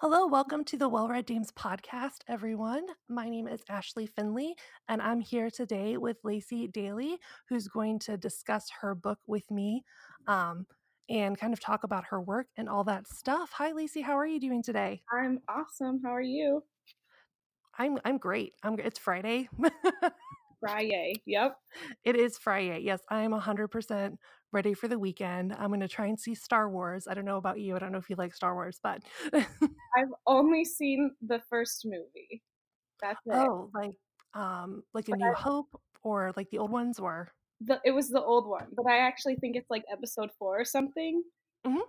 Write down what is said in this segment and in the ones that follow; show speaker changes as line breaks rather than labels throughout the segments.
Hello, welcome to the Well Read Dames podcast, everyone. My name is Ashley Finley, and I'm here today with Lacey Daly, who's going to discuss her book with me um, and kind of talk about her work and all that stuff. Hi, Lacey. How are you doing today?
I'm awesome. How are you?
I'm I'm great. I'm. It's Friday.
Friday. Yep.
It is Friday. Yes, I am 100% ready for the weekend. I'm going to try and see Star Wars. I don't know about you. I don't know if you like Star Wars, but
I've only seen the first movie. That's it.
oh, like um like a
But
New
I-
Hope or like the old ones or
The, it was the old one, but I actually think it's like episode four or something.
Mhm.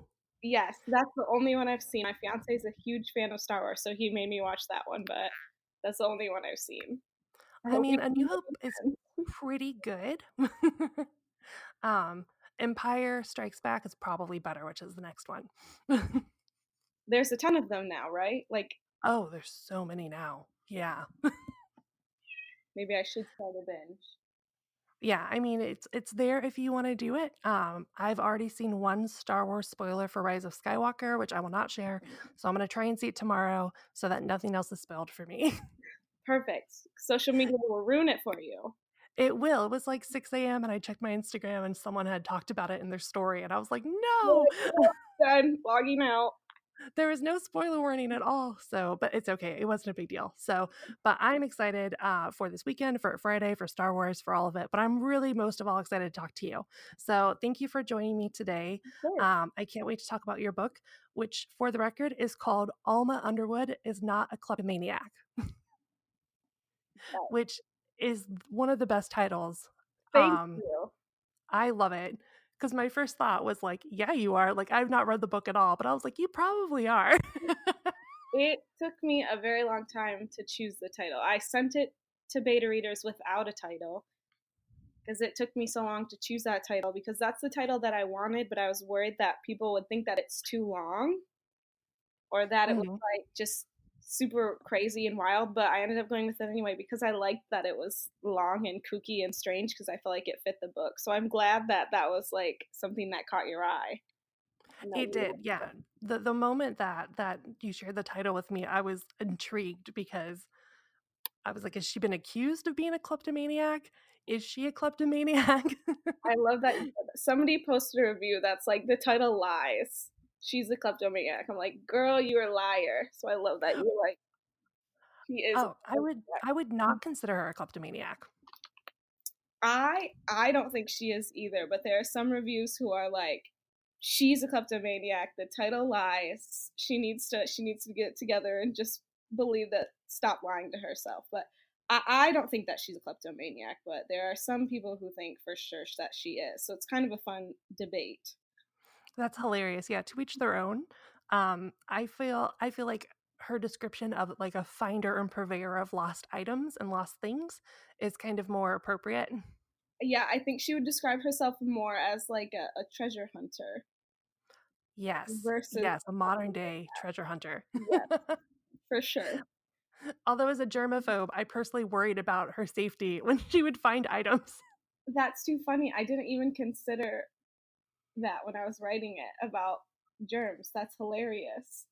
Yes, that's the only one I've seen. My fiance is a huge fan of Star Wars, so he made me watch that one, but that's the only one I've seen.
I
hope
mean, A New Hope is pretty good. um Empire Strikes Back is probably better, which is the next one.
There's a ton of them now, right? Like
oh, there's so many now. Yeah.
maybe I should start a binge.
Yeah, I mean it's it's there if you want to do it. Um, I've already seen one Star Wars spoiler for Rise of Skywalker, which I will not share. So I'm gonna try and see it tomorrow so that nothing else is spoiled for me.
Perfect. Social media will ruin it for you.
It will. It was like 6 a.m. and I checked my Instagram and someone had talked about it in their story, and I was like, no,
Done. Logging out.
there was no spoiler warning at all. So, but it's okay. It wasn't a big deal. So, but I'm excited uh, for this weekend, for Friday, for Star Wars, for all of it. But I'm really most of all excited to talk to you. So, thank you for joining me today.
Sure.
Um, I can't wait to talk about your book, which, for the record, is called Alma Underwood is Not a Kleptomaniac, which is one of the best titles.
Thank
um,
you.
I love it. Because my first thought was like, yeah, you are. Like, I've not read the book at all, but I was like, you probably are.
It took me a very long time to choose the title. I sent it to beta readers without a title because it took me so long to choose that title because that's the title that I wanted, but I was worried that people would think that it's too long or that it was
Mhm.
like just super crazy and wild, but I ended up going with it anyway because I liked that it was long and kooky and strange because I feel like it fit the book. So I'm glad that that was like something that caught your eye.
It did, yeah. The the moment that that you shared the title with me, I was intrigued because I was like, has she been accused of being a kleptomaniac? Is she a kleptomaniac?
I love that you said that. somebody posted a review that's like the title lies. She's a kleptomaniac. I'm like, girl, you're a liar. So I love that you're like, she is.
oh, I would. I would not consider her a kleptomaniac.
I I don't think she is either. But there are some reviews who are like, she's a kleptomaniac. The title lies. She needs to she needs to get it together and just believe that stop lying to herself. But I, I don't think that she's a kleptomaniac. But there are some people who think for sure that she is. So it's kind of a fun debate.
That's hilarious. Yeah, to each their own. Um, I feel I feel like her description of like a finder and purveyor of lost items and lost things is kind of more appropriate.
yeah, I think she would describe herself more as like a, a treasure hunter.
Yes.
Versus
yes, a modern day treasure hunter.
Yes. For sure.
Although as a germaphobe, I personally worried about her safety when she would find items.
That's too funny. I didn't even consider that when I was writing it about germs. That's hilarious.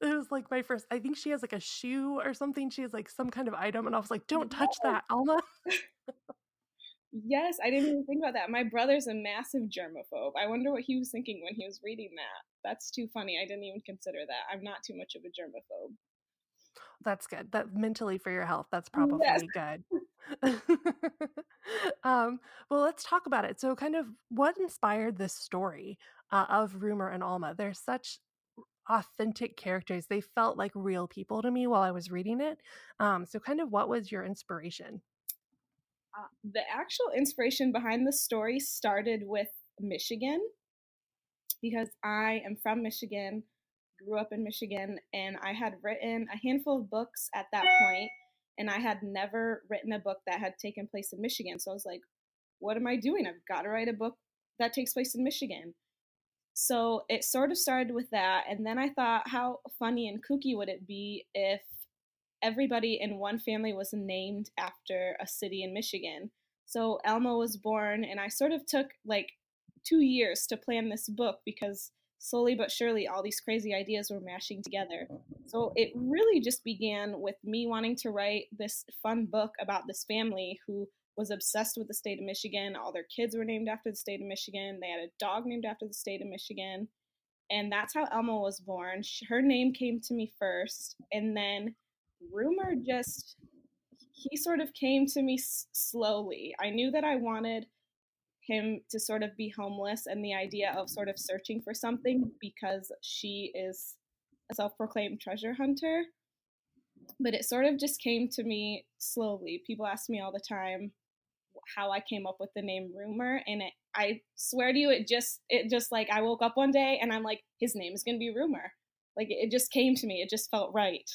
It was like my first I think she has like a shoe or something. She has like some kind of item and I was like, "Don't touch that, Alma."
Yes, I didn't even think about that. My brother's a massive germaphobe. I wonder what he was thinking when he was reading that. That's too funny. I didn't even consider that. I'm not too much of a germaphobe.
That's good. That mentally for your health, that's probably
Yes.
good. um, well, let's talk about it. So, kind of what inspired this story uh, of Rumor and Alma? They're such authentic characters. They felt like real people to me while I was reading it. Um, so, kind of what was your inspiration?
Uh, the actual inspiration behind the story started with Michigan because I am from Michigan, grew up in Michigan, and I had written a handful of books at that point, and I had never written a book that had taken place in Michigan. So I was like, what am I doing? I've got to write a book that takes place in Michigan. So it sort of started with that, and then I thought, how funny and kooky would it be if everybody in one family was named after a city in Michigan. So Alma was born, and I sort of took like two years to plan this book because slowly but surely, all these crazy ideas were mashing together. Mm-hmm. So it really just began with me wanting to write this fun book about this family who was obsessed with the state of Michigan. All their kids were named after the state of Michigan. They had a dog named after the state of Michigan. And that's how Alma was born. Her name came to me first. And then Rumor just, he sort of came to me s- slowly. I knew that I wanted him to sort of be homeless and the idea of sort of searching for something because she is a self proclaimed treasure hunter. But it sort of just came to me slowly. People ask me all the time how I came up with the name Rumor, and it, I swear to you, it just it just like I woke up one day and I'm like, his name is gonna be Rumor. Like it just came to me. It just felt right.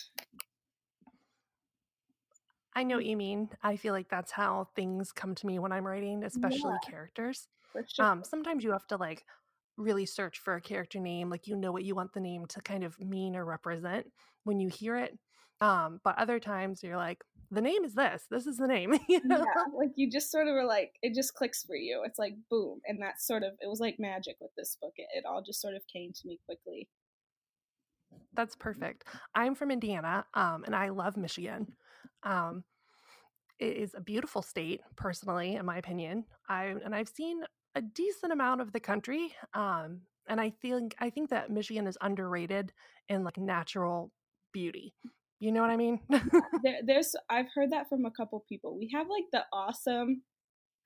I know what you mean. I feel like that's how things come to me when I'm writing, especially
Yeah,
characters.
for sure.
Um, sometimes you have to like really search for a character name, like you know what you want the name to kind of mean or represent when you hear it. Um, but other times you're like, the name is this. This is the name. you know?
Yeah, like you just sort of were like, it just clicks for you. It's like boom, and that's sort of it was like magic with this book. It, it all just sort of came to me quickly.
That's perfect. I'm from Indiana, um, and I love Michigan. Um, it is a beautiful state, personally, in my opinion. I and I've seen a decent amount of the country, um, and I think I think that Michigan is underrated in like natural beauty. You know what I mean?
There, there's I've heard that from a couple people. We have like the awesome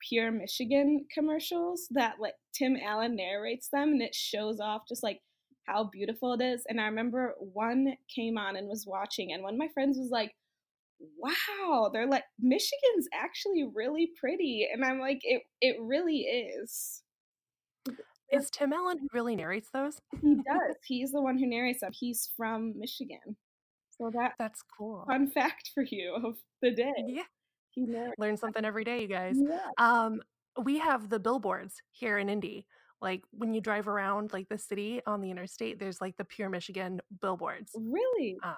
Pure Michigan commercials that like Tim Allen narrates them, and it shows off just like how beautiful it is. And I remember one came on and was watching, and one of my friends was like wow they're like michigan's actually really pretty and i'm like it it really is
is Tim Allen who really narrates those?
he does he's the one who narrates them he's from michigan so that
That's cool.
fun fact for you of the day
Yeah,
he narrates
learn something every day, you guys.
yeah
Um, we have the billboards here in Indy. Like when you drive around like the city on the interstate, there's like the Pure Michigan billboards.
really
Uh,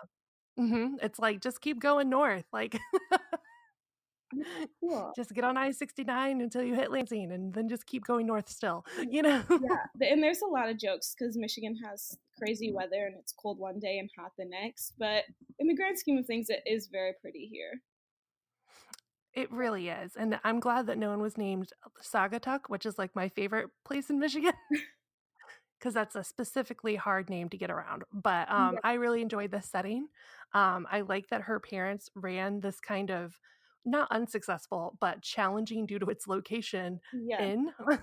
hmm It's like just keep going north. Like
cool
just get on I sixty nine until you hit Lansing, and then just keep going north still. You know.
yeah and there's a lot of jokes because michigan has crazy weather and it's cold one day and hot the next but in the grand scheme of things it is very pretty here
It really is. And I'm glad that no one was named Saugatuck, which is like my favorite place in Michigan. Because that's a specifically hard name to get around. But um,
yeah
I really enjoyed this setting. Um, I like that her parents ran this kind of not unsuccessful, but challenging due to its location
yeah
inn.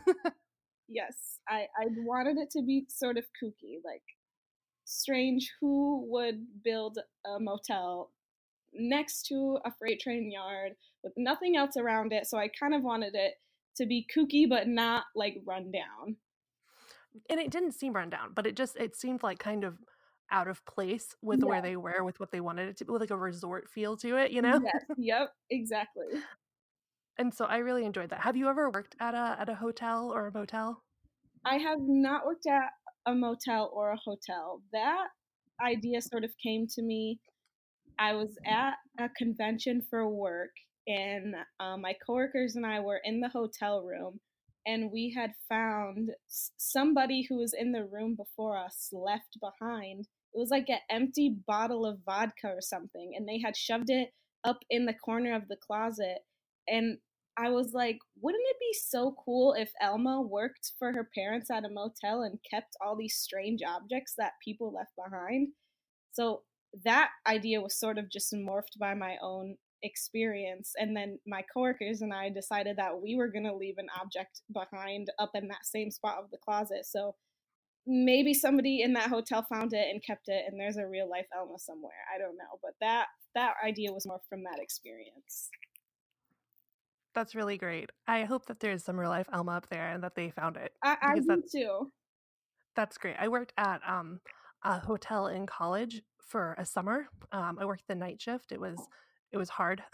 yes i i wanted it to be sort of kooky like strange who would build a motel next to a freight train yard with nothing else around it so i kind of wanted it to be kooky but not like run down
and it didn't seem run down, but it just it seemed like kind of out of place with
yeah
where they were, with what they wanted it to be, with like a resort feel to it, you know?
yes yep exactly
And so I really enjoyed that. Have you ever worked at a at a hotel or a motel?
i have not worked at a motel or a hotel that idea sort of came to me I was at a convention for work, and uh, my coworkers and I were in the hotel room, and we had found somebody who was in the room before us left behind. It was like an empty bottle of vodka or something, and they had shoved it up in the corner of the closet. And I was like, wouldn't it be so cool if Alma worked for her parents at a motel and kept all these strange objects that people left behind? So that idea was sort of just morphed by my own experience and then my coworkers and I decided that we were going to leave an object behind up in that same spot of the closet so maybe somebody in that hotel found it and kept it and there's a real life Alma somewhere I don't know but that that idea was more from that experience
That's really great. I hope that there's some real life Elma up there and that they found it
I, I do
that's
too
that's great. I worked at um a hotel in college for a summer. Um, I worked the night shift. It was it was hard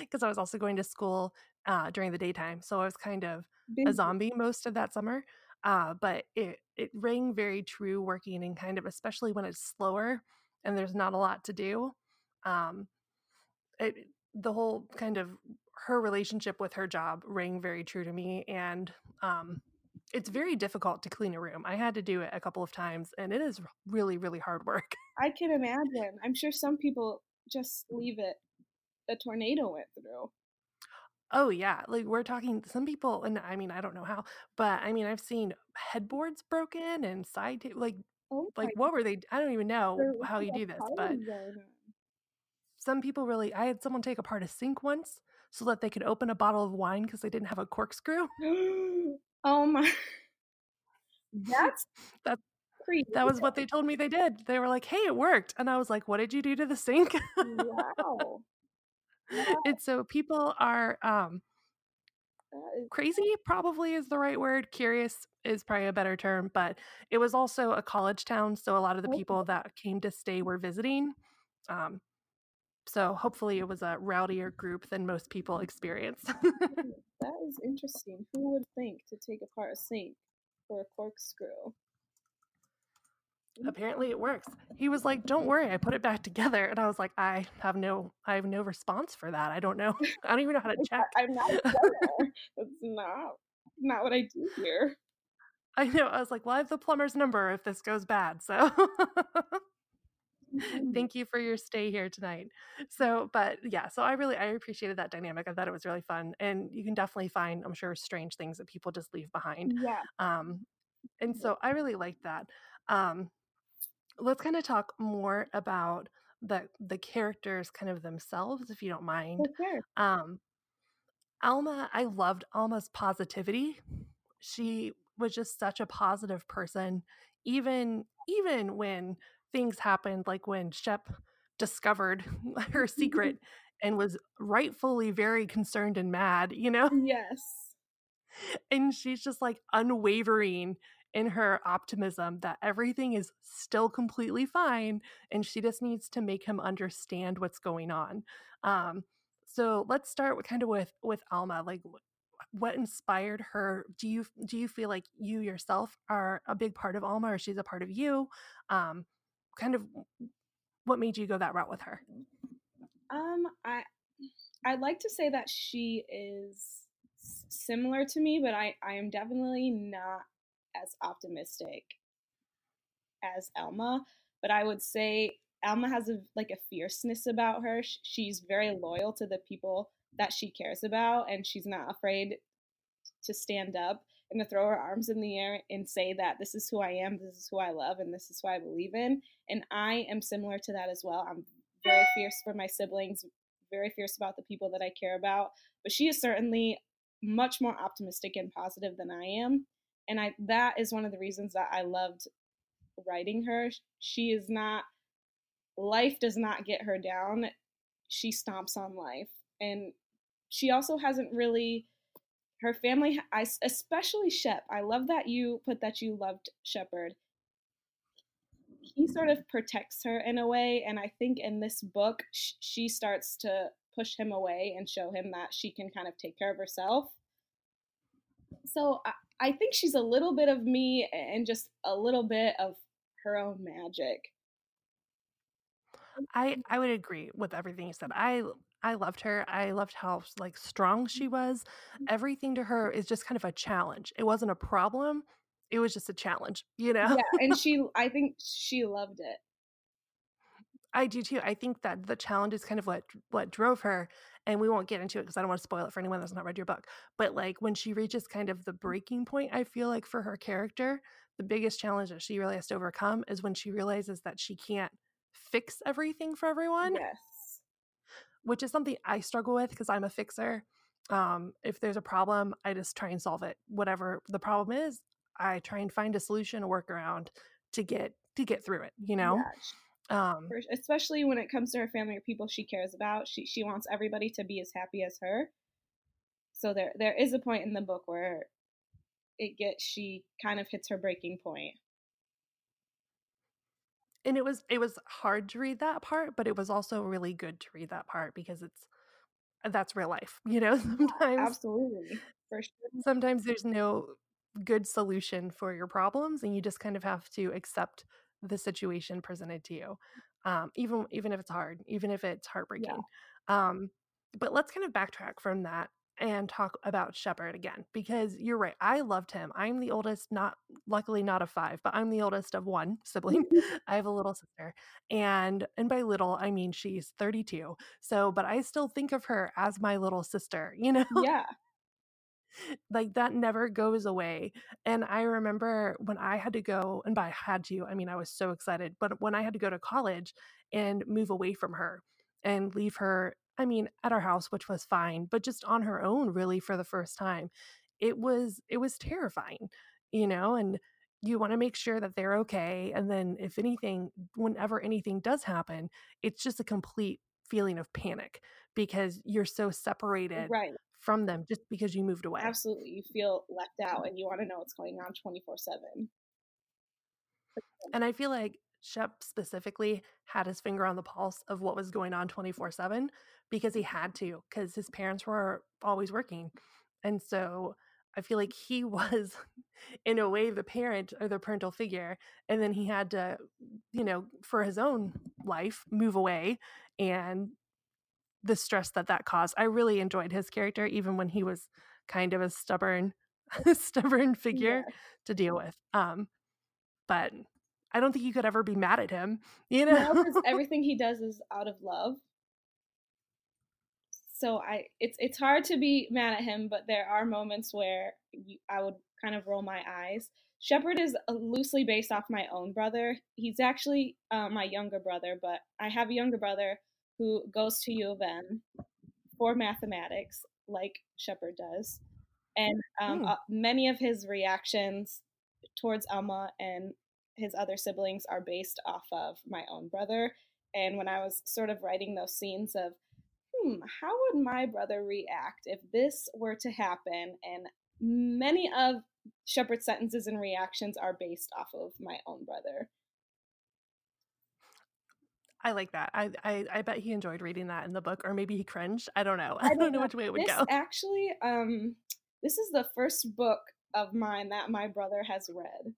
because I was also going to school uh, during the daytime, so I was kind of a zombie most of that summer. Uh, but it it rang very true working in kind of especially when it's slower and there's not a lot to do. Um, it the whole kind of her relationship with her job rang very true to me and um It's very difficult to clean a room. I had to do it a couple of times, and it is really, really hard work.
I can imagine. I'm sure some people just leave it a tornado went through.
Oh, yeah, like, we're talking some people and I mean, I don't know how, but I mean, I've seen headboards broken and side ta like
Oh my
like, what were they I don't even know how you do this, but some people really I had someone take apart a sink once so that they could open a bottle of wine cuz they didn't have a corkscrew.
Oh my That's
That that was what they told me they did. They were like, "Hey, it worked." And I was like, "What did you do to the sink?"
Wow.
And so people are, um crazy probably is the right word, curious is probably a better term, but it was also a college town, so a lot of the people that came to stay were visiting, um, so hopefully it was a rowdier group than most people experience.
That is interesting. Who would think to take apart a sink for a corkscrew?
Apparently it works. He was like, "Don't worry, I put it back together." And I was like, "I have no I have no response for that. I don't know. I don't even know how to check."
I'm not. That's not not what I do here.
I know, I was like, "Well, I have the plumber's number if this goes bad, so"
Mhm.
"Thank you for your stay here tonight." So but, yeah, so I really I appreciated that dynamic, I thought it was really fun, and you can definitely find, I'm sure, strange things that people just leave behind,
Yeah.
um, and so I really liked that. Um, let's kinda talk more about the the characters kind of themselves, if you don't mind.
sure.
Um Alma I loved Alma's positivity. She was just such a positive person, even even when things happened, like when Shep discovered her secret and was rightfully very concerned and mad, you know?
Yes.
And she's just, like, unwavering in her optimism that everything is still completely fine, and she just needs to make him understand what's going on. Um, so let's start with kinda with with Alma, like, what inspired her? Do you do you feel like you yourself are a big part of Alma or she's a part of you? Um, kind of what made you go that route with her?
Um, I I'd like to say that she is similar to me, but I I am definitely not as optimistic as Alma, but I would say Alma has a like, a fierceness about her. She's very loyal to the people that she cares about, and she's not afraid to stand up and to throw her arms in the air and say that, "This is who I am, this is who I love, and this is who I believe in." And I am similar to that as well. I'm very fierce for my siblings, very fierce about the people that I care about, but she is certainly much more optimistic and positive than I am, and I that is one of the reasons that I loved writing her. She is not life does not get her down. She stomps on life, and she also hasn't really her family I, especially Shep. I love that you put that you loved Shepherd. He sort of protects her in a way, and I think in this book, sh she starts to push him away and show him that she can kind of take care of herself. So I think she's a little bit of me and just a little bit of her own magic.
I I would agree with everything you said. I I loved her. I loved how like, strong she mm-hmm. was. Everything to her is just kind of a challenge. It wasn't a problem, it was just a challenge, you know?
Yeah, and she I think she loved it.
I do too. I think that the challenge is kind of what what drove her, and we won't get into it because I don't wanna spoil it for anyone that's not read your book, but, like, when she reaches kind of the breaking point, I feel like for her character, the biggest challenge that she really has to overcome is when she realizes that she can't fix everything for everyone
Yes.
which is something I struggle with because I'm a fixer. Um, if there's a problem, I just try and solve it. Whatever the problem is, I try and find a solution, a workaround to get to get through it, you know?
Yeah,
Um
especially when it comes to her family or people she cares about, she she wants everybody to be as happy as her. So there there is a point in the book where it gets she kind of hits her breaking point.
And it was it was hard to read that part, but it was also really good to read that part because it's that's real life, you know?
Yeah,
Sometimes
absolutely. For sure.
sometimes there's no good solution for your problems, and you just kind of have to accept the situation presented to you, um, even even if it's hard, even if it's
Yeah.
heartbreaking. Um, but let's kind of backtrack from that and talk about Shepherd again because you're right. I loved him. I'm the oldest, not luckily not of five, but I'm the oldest of one sibling. I have a little sister. And and by little, I mean she's 32. So, but I still think of her as my little sister, you know?
Yeah.
Like that never goes away. And I remember when I had to go, and by had to, I mean I was so excited, but when I had to go to college and move away from her and leave her, I mean, at our house, which was fine, but just on her own really for the first time, it was it was terrifying, you know, and you want to make sure that they're okay. And then if anything, whenever anything does happen, it's just a complete feeling of panic because you're so separated
Right.
From them just because you moved away.
Absolutely. You feel left out and you want to know what's going on 24 7.
And I feel like Shep specifically had his finger on the pulse of what was going on 24 7 because he had to, because his parents were always working. And so I feel like he was, in a way, the parent or the parental figure. And then he had to, you know, for his own life, move away and the stress that that caused. I really enjoyed his character, even when he was kind of a stubborn, stubborn figure
Yeah.
to deal with. Um, but I don't think you could ever be mad at him, you know?
because everything he does is out of love. So I, it's it's hard to be mad at him, but there are moments where you, I would kind of roll my eyes. Shepard is uh, loosely based off my own brother. He's actually uh, my younger brother, but I have a younger brother who goes to U of M for mathematics, like Shepard does, and um,
Hmm.
uh, many of his reactions towards Alma and his other siblings are based off of my own brother. And when I was sort of writing those scenes of, hmm, how would my brother react if this were to happen? And many of Shepard's sentences and reactions are based off of my own brother.
I like that. I, I I bet he enjoyed reading that in the book, or maybe he cringed. I don't know.
I
I
don't
don't know
know.
which way it would
This
go.
actually, um, this is the first book of mine that my brother has read.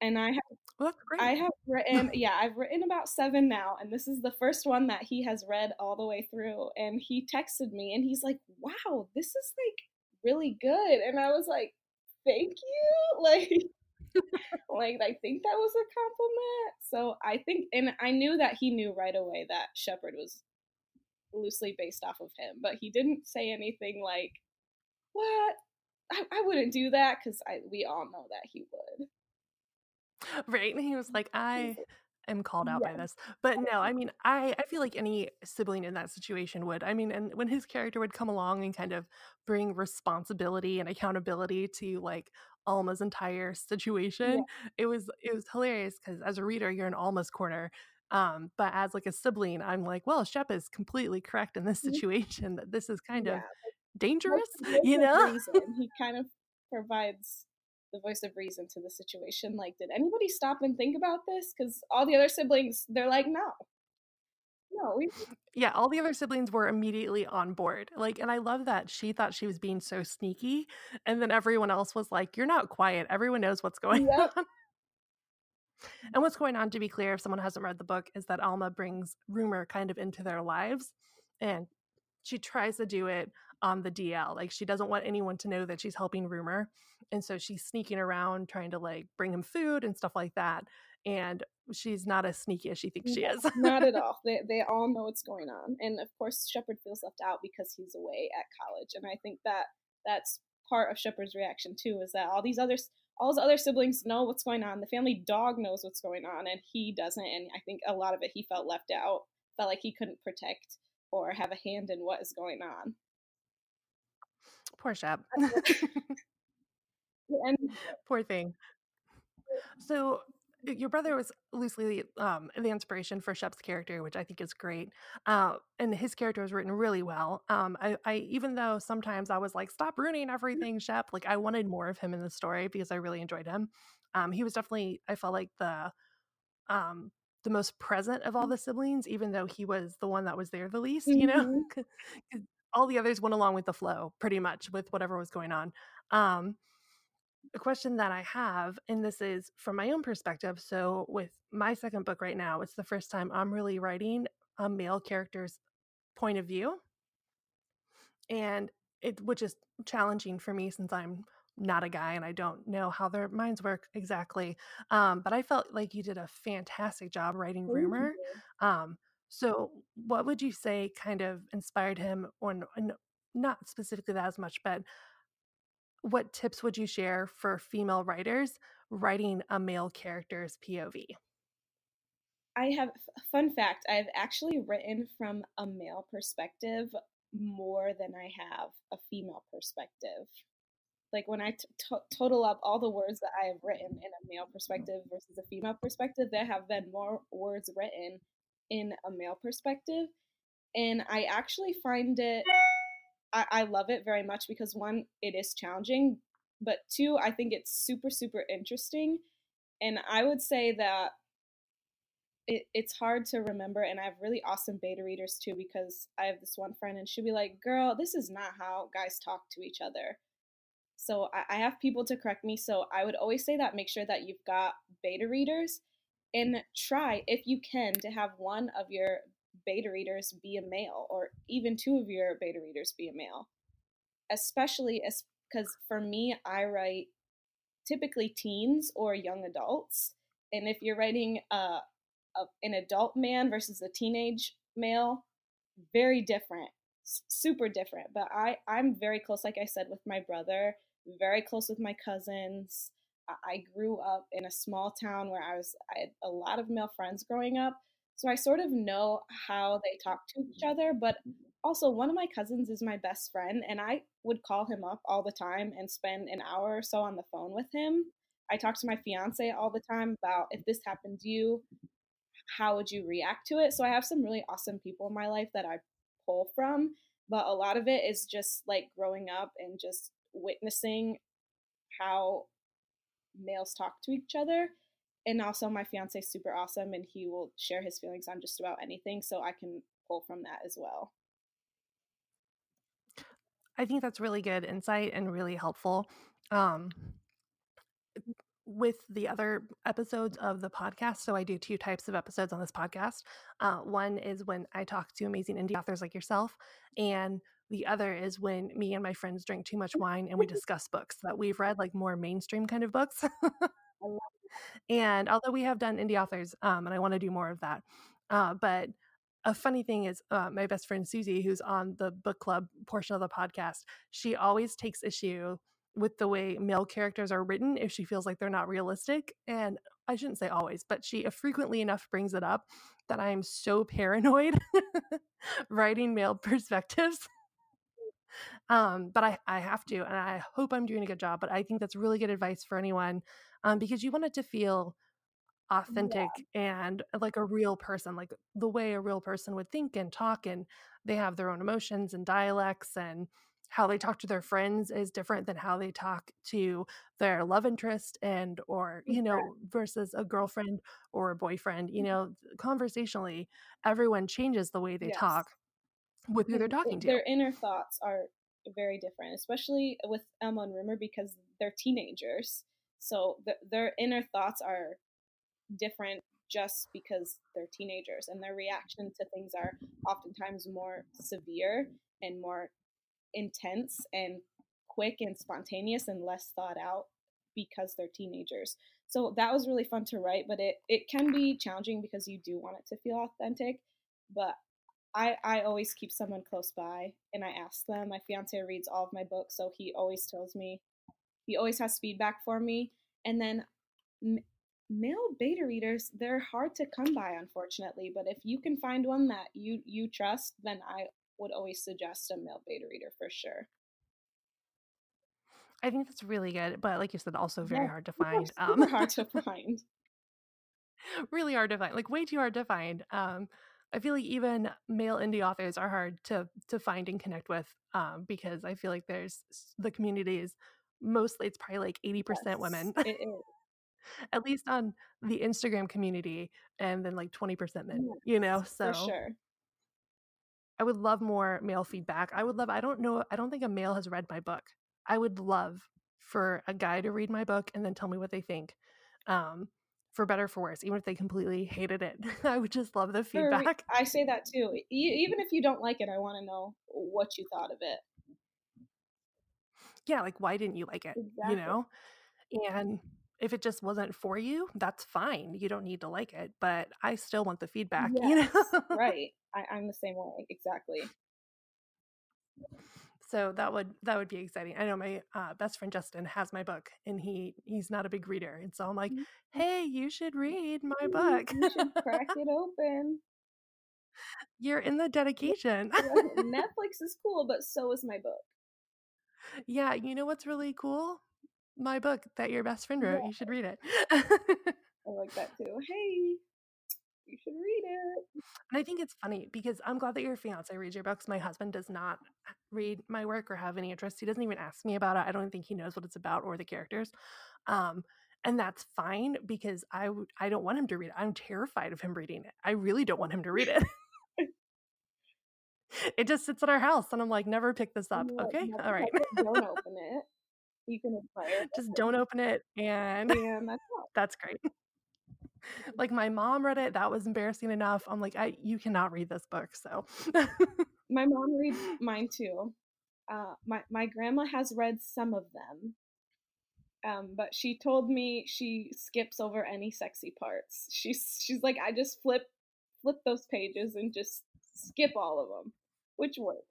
And I have
Well.
I have written, yeah, I've written about seven now, and this is the first one that he has read all the way through. And he texted me and he's like, wow, this is like really good. And I was like, thank you. Like, like I think that was a compliment. So I think, and I knew that he knew right away that Shepard was loosely based off of him, but he didn't say anything like, what? I, I wouldn't do that because I we all know that he would.
right? And he was like, I am called out by this. But no, I mean, I, I feel like any sibling in that situation would. I mean, and when his character would come along and kind of bring responsibility and accountability to like Alma's entire
Yeah.
situation, it was it was hilarious because as a reader, you're in Alma's corner. Um, but as like a sibling, I'm like, well, Shep is completely correct in this
Mhm.
situation that this is kind
Yeah.
of dangerous, you know?
reason. He kind of provides the voice of reason to the situation. Like, did anybody stop and think about this? Because all the other siblings, they're like, no, no, we
Yeah, all the other siblings were immediately on board. Like, and I love that she thought she was being so sneaky. And then everyone else was like, You're not quiet. Everyone knows what's going
Yep.
on. And what's going on, to be clear, if someone hasn't read the book, is that Alma brings rumor kind of into their lives. And she tries to do it on the DL. Like, she doesn't want anyone to know that she's helping rumor. And so she's sneaking around trying to like bring him food and stuff like that. And she's not as sneaky as she thinks she is.
not at all. They they all know what's going on, and of course Shepard feels left out because he's away at college, and I think that that's part of Shepard's reaction too. Is that all these others, all his other siblings know what's going on. The family dog knows what's going on, and he doesn't. And I think a lot of it he felt left out, felt like he couldn't protect or have a hand in what is going on.
Poor Shep.
And
Poor thing. So your brother was loosely um, the inspiration for Shep's character, which I think is great. Uh, and his character was written really well. Um, I, I even though sometimes I was like, "Stop ruining everything, Shep." Like I wanted more of him in the story because I really enjoyed him. Um, he was definitely I felt like the um, the most present of all the siblings, even though he was the one that was there the least. You know,
Mhm.
'Cause all the others went along with the flow pretty much with whatever was going on. Um, a question that I have, and this is from my own perspective. So, with my second book right now, it's the first time I'm really writing a male character's point of view. and it which is challenging for me since I'm not a guy and I don't know how their minds work exactly. Um, but I felt like you did a fantastic job writing Rumor. Um, so what would you say kind of inspired him on not specifically that as much, but what tips would you share for female writers writing a male character's POV?
I have fun fact. I've actually written from a male perspective more than I have a female perspective. Like when I t- t- total up all the words that I have written in a male mm. perspective versus a female perspective, there have been more words written in a male perspective, and I actually find it. I, I love it very much because one, it is challenging, but two, I think it's super super interesting, and I would say that it, it's hard to remember and i have really awesome beta readers too because i have this one friend and she'll be like girl this is not how guys talk to each other so I, I have people to correct me so i would always say that make sure that you've got beta readers and try if you can to have one of your beta readers be a male or even two of your beta readers be a male especially as because for me i write typically teens or young adults and if you're writing a, a, an adult man versus a teenage male, very different, super different. But I, I'm very close, like I said, with my brother, very close with my cousins. I grew up in a small town where I was I had a lot of male friends growing up, so I sort of know how they talk to each mm-hmm. other. But also, one of my cousins is my best friend, and I would call him up all the time and spend an hour or so on the phone with him. I talk to my fiance all the time about if this happened to you, how would you react to it? So I have some really awesome people in my life that I pull from, but a lot of it is just like growing up and just witnessing how males talk to each other. And also, my fiance is super awesome and he will share his feelings on just about anything. So I can pull from that as well.
I think that's really good insight and really helpful. Um, with the other episodes of the podcast. So I do two types of episodes on this podcast. Uh, one is when I talk to amazing indie authors like yourself, and the other is when me and my friends drink too much wine and we discuss books that we've read, like more mainstream kind of books. and although we have done indie authors, um, and I want to do more of that, uh, but a funny thing is uh, my best friend Susie, who's on the book club portion of the podcast, she always takes issue with the way male characters are written if she feels like they're not realistic. And I shouldn't say always, but she frequently enough brings it up that I am so paranoid writing male perspectives. Um, but I, I have to, and I hope I'm doing a good job. But I think that's really good advice for anyone um, because you want it to feel authentic yeah. and like a real person, like the way a real person would think and talk, and they have their own emotions and dialects and how they talk to their friends is different than how they talk to their love interest and or you know versus a girlfriend or a boyfriend you mm-hmm. know conversationally everyone changes the way they yes. talk with who they're talking to
their inner thoughts are very different especially with Alma and Rumor because they're teenagers so the, their inner thoughts are different just because they're teenagers and their reaction to things are oftentimes more severe and more intense and quick and spontaneous and less thought out because they're teenagers. So that was really fun to write, but it, it can be challenging because you do want it to feel authentic. But I, I always keep someone close by and I ask them. My fiance reads all of my books, so he always tells me, he always has feedback for me. And then m- male beta readers, they're hard to come by, unfortunately. But if you can find one that you you trust, then I would always suggest a male beta reader for sure.
I think that's really good, but like you said, also very yeah, hard to find.
Um, hard to find.
really hard to find, like way too hard to find. Um, I feel like even male indie authors are hard to to find and connect with um, because I feel like there's the community is mostly it's probably like eighty percent yes, women, at least on the Instagram community, and then like twenty percent men. Yes, you know, so
for sure.
I would love more male feedback. I would love, I don't know, I don't think a male has read my book. I would love for a guy to read my book and then tell me what they think. Um, for better for worse, even if they completely hated it. I would just love the feedback.
I say that too. Even mm-hmm. if you don't like it, I want to know what you thought of it.
Yeah, like, why didn't you like it, you know? And if it just wasn't for you, that's fine, you don't need to like it, but I still want the feedback, you know?
right. I I'm the same way, exactly.
So that would that would be exciting. I know my, uh, best friend Justin has my book, and he he's not a big reader, and so I'm like, "Hey, you should read my book."
you should crack it open.
You're in the dedication.
Netflix is cool, but so is my book.
Yeah, you know what's really cool? My book that your best friend wrote,
Yeah.
you should read it.
I like that too. "Hey, you should read it."
And I think it's funny because I'm glad that your fiancé reads your books, my husband does not read my work or have any interest, he doesn't even ask me about it, I don't think he knows what it's about or the characters, um, and that's fine because I w I don't want him to read it, I'm terrified of him reading it, I really don't want him to read it. It just sits at our house, and I'm like, "Never pick this up,
like,
okay?
"Never
Alright."
don't open it. You can
Just don't open it, and
And that's
that's great. Like, my mom read it, that was embarrassing enough, I'm like, "I you cannot read this book," so
My mom reads mine too. Uh, my my grandma has read some of them. Um, but she told me she skips over any sexy parts. She's she's like, "I just flip flip those pages and just skip all of them," which works.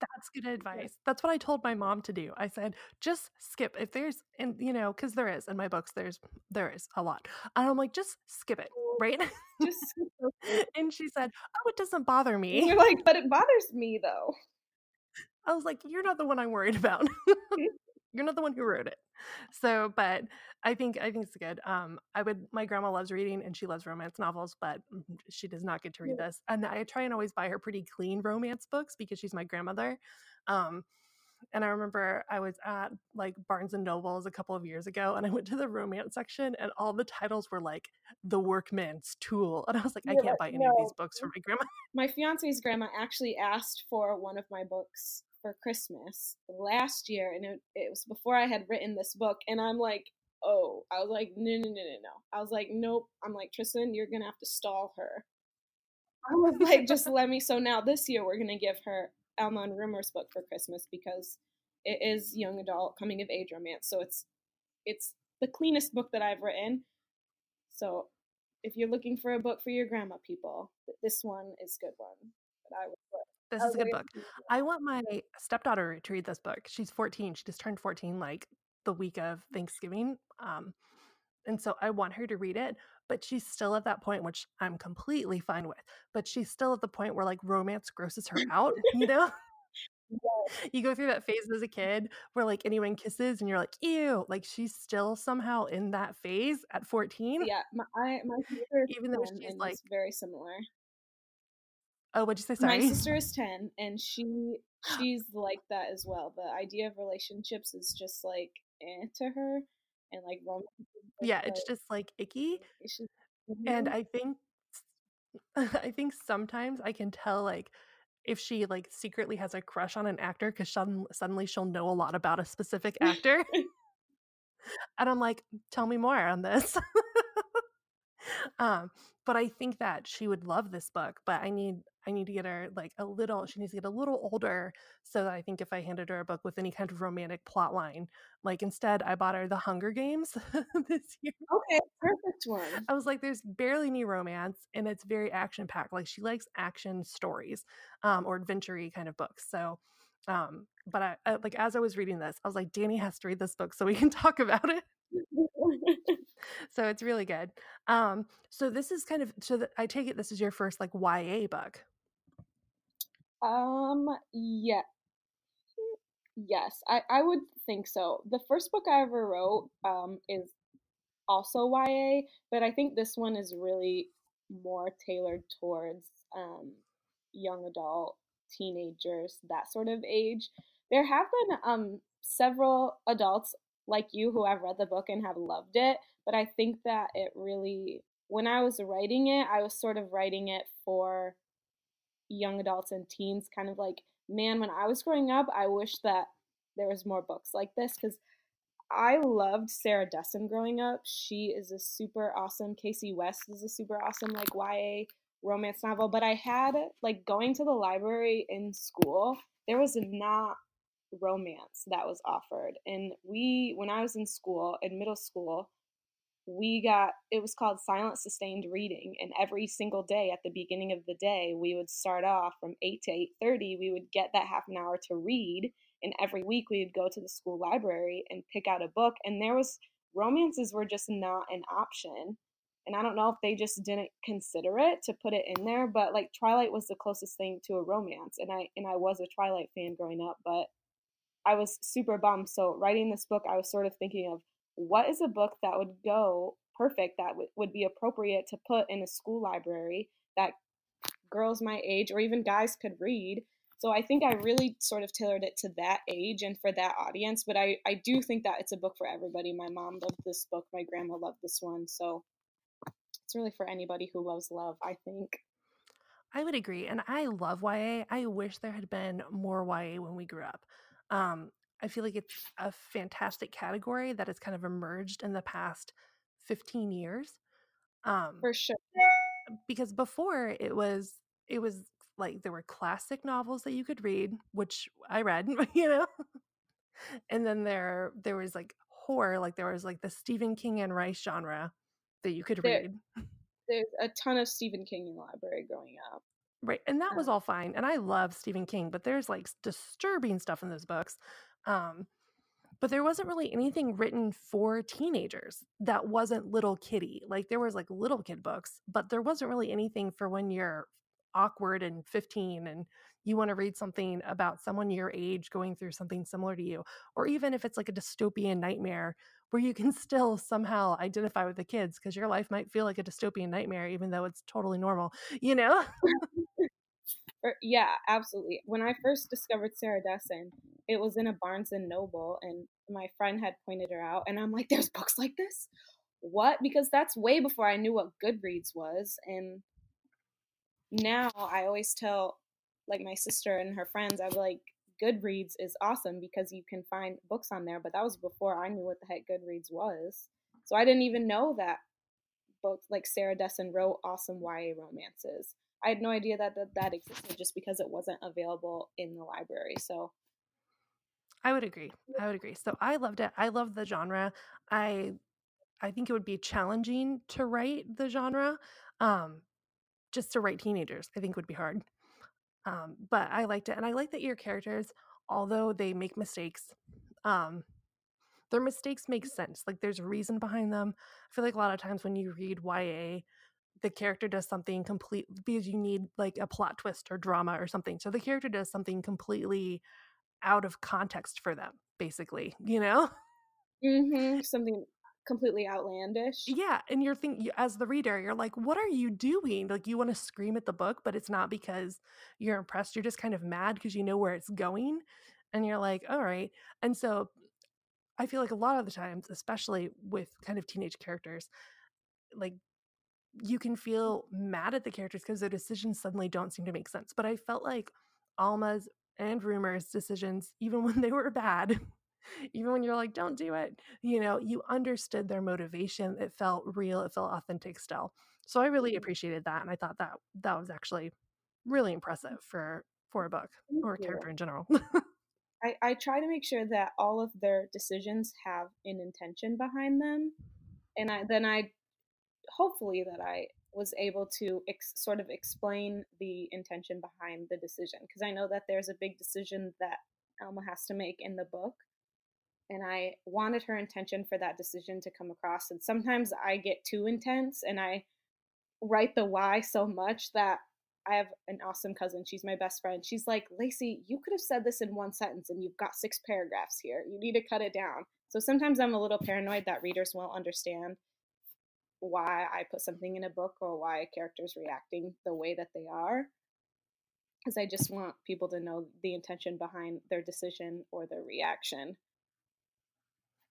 That's good advice. That's what I told my mom to do. I said, "Just skip if there's" and, you know, because there is in my books, there's there is a lot. And I'm like, "Just skip it,"
Oh,
right?
just.
And she said, "Oh, it doesn't bother me."
you're like, "But it bothers me, though."
I was like, "You're not the one I'm worried about. You're not the one who wrote it." So, but I think I think it's good. Um, I would my grandma loves reading, and she loves romance novels, but, mm, she does not get to read this. And I try and always buy her pretty clean romance books because she's my grandmother. Um, and I remember I was at, like, Barnes& Nobles a couple of years ago, and I went to the romance section, and all the titles were like, The Workman's Tool, and I was like, "I can't buy any of these books for my grandma."
My fiance's grandma actually asked for one of my books for Christmas last year, and it it was before I had written this book, and I'm like, "Oh." I was like, "No, no, no, no, no." I was like, "Nope." I'm like, "Tristan, you're gonna have to stall her." I was like, "Just let me" so now this year, we're gonna give her Alma and Rumor's book for Christmas because it is young adult coming of age romance, so it's it's the cleanest book that I've written. So, if you're looking for a book for your grandma, people, this one is good one that I would put
This is a good book. I want my stepdaughter to read this book. She's 14, she just turned 14, like, the week of Thanksgiving, um, and so I want her to read it, but she's still at that point, which I'm completely fine with, but she's still at the point where, like, romance grosses her out, you know?
Yes.
You go through that phase as a kid where, like, anyone kisses and you're like, "Ew." Like, she's still somehow in that phase at 14.
Yeah, my I my sister
Even though
10
she's like
very similar.
Oh, what'd you say?
My sister is 10, and she she's like that as well. The idea of relationships is just, like, eh, to her, and, like, romance
Yeah, it's just, like, icky.
just
And
mhm.
I think I think sometimes I can tell, like, if she, like, secretly has a crush on an actor 'cause sudden suddenly she'll know a lot about a specific actor. And I'm like, "Tell me more on this." Um, but I think that she would love this book, but I need I need to get her, like, a little she needs to get a little older so that I think if I handed her a book with any kind of romantic plot line like, instead, I bought her The Hunger Games this year.
Okay, perfect one.
I was like, "There's barely any romance, and it's very action-packed." Like, she likes action stories, um, or adventure-y kind of books, so, um, but I I like, as I was reading this, I was like, "Danny has to read this book so we can talk about it." So, it's really good. Um, so this is kind of so the I take it this is your first, like, YA book?
Um, yeah. yes, I I would think so. The first book I ever wrote, um, is also YA, but I think this one is really more tailored towards, um, young adult, teenagers, that sort of age. There have been, um, several adults like you who have read the book and have loved it, but I think that it really when I was writing it, I was sort of writing it for young adults and teens, kind of like, man, when I was growing up, I wish that there was more books like this because I loved Sarah Dessen growing up. She is a super awesome Kasie West is a super awesome, like, YA romance novel, but I had like, going to the library in school, there was not romance that was offered. And we, when I was in school, in middle school, we got it was called silent sustained reading and every single day at the beginning of the day we would start off from 8 to 8.30 we would get that half an hour to read and every week we would go to the school library and pick out a book and there was romances were just not an option and i don't know if they just didn't consider it to put it in there but like twilight was the closest thing to a romance and i and i was a twilight fan growing up but i was super bummed so writing this book i was sort of thinking of what is a book that would go perfect that w- would be appropriate to put in a school library that girls my age or even guys could read so I think I really sort of tailored it to that age and for that audience. But I, I do think that it's a book for everybody. My mom loved this book. My grandma loved this one. So it's really for anybody who loves love, I think.
I would agree. And I love YA. I wish there had been more YA when we grew up. Um, I feel like it's a fantastic category that has kind of emerged in the past 15 years.
Um, for sure.
Because before it was, it was like there were classic novels that you could read, which I read, you know. and then there there was like horror, like there was like the Stephen King and Rice genre that you could there, read.
There's a ton of Stephen King in the library growing up.
Right. And that was all fine. And I love Stephen King, but there's like disturbing stuff in those books. Um, but there wasn't really anything written for teenagers that wasn't little kitty. Like there was like little kid books, but there wasn't really anything for when you're awkward and 15 and you want to read something about someone your age going through something similar to you or even if it's like a dystopian nightmare where you can still somehow identify with the kids because your life might feel like a dystopian nightmare even though it's totally normal you know Er,
yeah absolutely when i first discovered sarah dessen it was in a barnes and noble and my friend had pointed her out and i'm like there's books like this what because that's way before i knew what goodreads was and now I always tell like my sister and her friends, I'm like, Goodreads is awesome because you can find books on there. But that was before I knew what the heck Goodreads was. So I didn't even know that books like Sarah Dessen wrote awesome YA romances. I had no idea that, that that existed just because it wasn't available in the library. So
I would agree. I would agree. So I loved it. I love the genre. I I think it would be challenging to write the genre. Um, just to write teenagers, I think would be hard. Um, but I liked it. And I like that your characters, although they make mistakes, um, their mistakes make sense. Like there's a reason behind them. I feel like a lot of times when you read YA, the character does something complete because you need like a plot twist or drama or something. So the character does something completely out of context for them, basically, you know?
Mm-hmm. Something completely outlandish.
Yeah, and you're thinking as the reader, you're like, "What are you doing?" Like you want to scream at the book, but it's not because you're impressed. You're just kind of mad because you know where it's going, and you're like, "All right." And so, I feel like a lot of the times, especially with kind of teenage characters, like you can feel mad at the characters because their decisions suddenly don't seem to make sense. But I felt like Alma's and Rumor's decisions, even when they were bad, even when you're like don't do it you know you understood their motivation it felt real it felt authentic still so i really mm-hmm. appreciated that and i thought that that was actually really impressive for for a book Thank or a character in general
I, I try to make sure that all of their decisions have an intention behind them and I then I hopefully that I was able to ex- sort of explain the intention behind the decision because I know that there's a big decision that Alma has to make in the book and I wanted her intention for that decision to come across. And sometimes I get too intense and I write the why so much that I have an awesome cousin. She's my best friend. She's like, Lacey, you could have said this in one sentence and you've got six paragraphs here. You need to cut it down. So sometimes I'm a little paranoid that readers won't understand why I put something in a book or why a character's reacting the way that they are. Because I just want people to know the intention behind their decision or their reaction.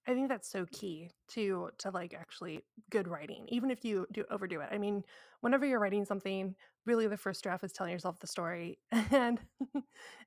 I think that's so key to to like actually good writing, even if you do overdo it. I mean, whenever you're writing something, really the first draft is telling yourself the story, and